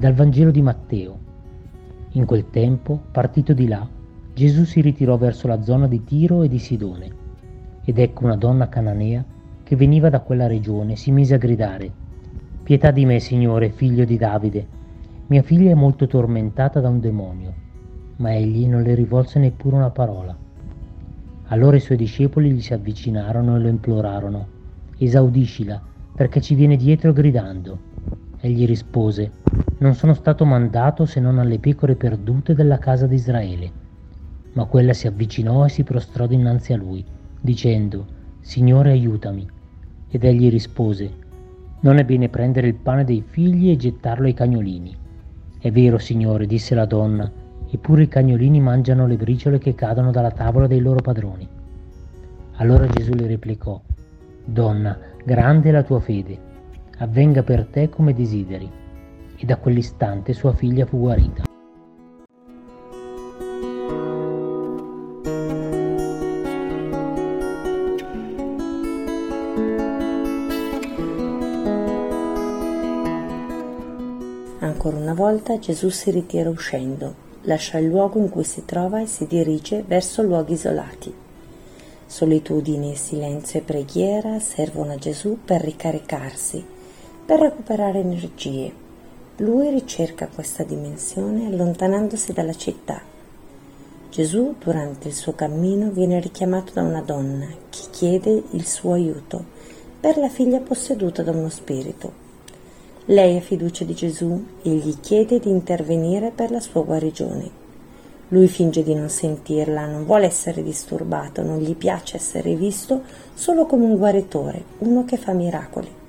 Dal Vangelo di Matteo. In quel tempo, partito di là, Gesù si ritirò verso la zona di Tiro e di Sidone. Ed ecco una donna cananea che veniva da quella regione si mise a gridare Pietà di me, Signore, figlio di Davide. Mia figlia è molto tormentata da un demonio. Ma egli non le rivolse neppure una parola. Allora i suoi discepoli gli si avvicinarono e lo implorarono Esaudiscila, perché ci viene dietro gridando. Egli rispose, Non sono stato mandato se non alle pecore perdute della casa di Israele. Ma quella si avvicinò e si prostrò dinanzi a lui, dicendo, Signore aiutami. Ed egli rispose, Non è bene prendere il pane dei figli e gettarlo ai cagnolini. È vero, Signore, disse la donna, eppure i cagnolini mangiano le briciole che cadono dalla tavola dei loro padroni. Allora Gesù le replicò, Donna, grande è la tua fede avvenga per te come desideri. E da quell'istante sua figlia fu guarita. Ancora una volta Gesù si ritira uscendo, lascia il luogo in cui si trova e si dirige verso luoghi isolati. Solitudine, silenzio e preghiera servono a Gesù per ricaricarsi per recuperare energie. Lui ricerca questa dimensione allontanandosi dalla città. Gesù durante il suo cammino viene richiamato da una donna che chiede il suo aiuto per la figlia posseduta da uno spirito. Lei ha fiducia di Gesù e gli chiede di intervenire per la sua guarigione. Lui finge di non sentirla, non vuole essere disturbato, non gli piace essere visto solo come un guaritore, uno che fa miracoli.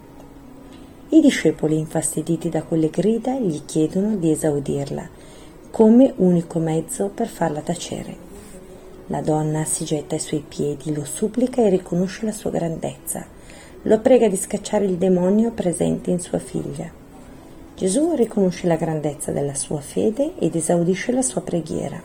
I discepoli, infastiditi da quelle grida, gli chiedono di esaudirla, come unico mezzo per farla tacere. La donna si getta ai suoi piedi, lo supplica e riconosce la sua grandezza. Lo prega di scacciare il demonio presente in sua figlia. Gesù riconosce la grandezza della sua fede ed esaudisce la sua preghiera.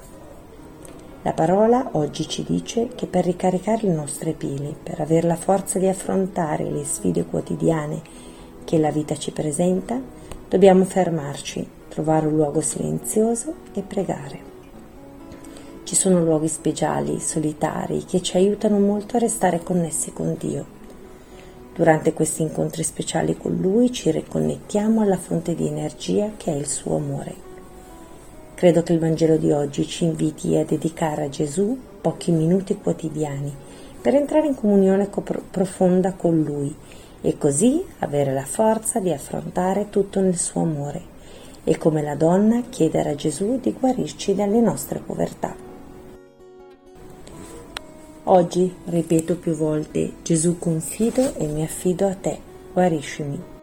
La parola oggi ci dice che per ricaricare le nostre pile, per avere la forza di affrontare le sfide quotidiane che la vita ci presenta, dobbiamo fermarci, trovare un luogo silenzioso e pregare. Ci sono luoghi speciali, solitari, che ci aiutano molto a restare connessi con Dio. Durante questi incontri speciali con Lui ci riconnettiamo alla fonte di energia che è il suo amore. Credo che il Vangelo di oggi ci inviti a dedicare a Gesù pochi minuti quotidiani per entrare in comunione profonda con Lui e così avere la forza di affrontare tutto nel suo amore e come la donna chiedere a Gesù di guarirci dalle nostre povertà. Oggi ripeto più volte Gesù confido e mi affido a te, guariscimi.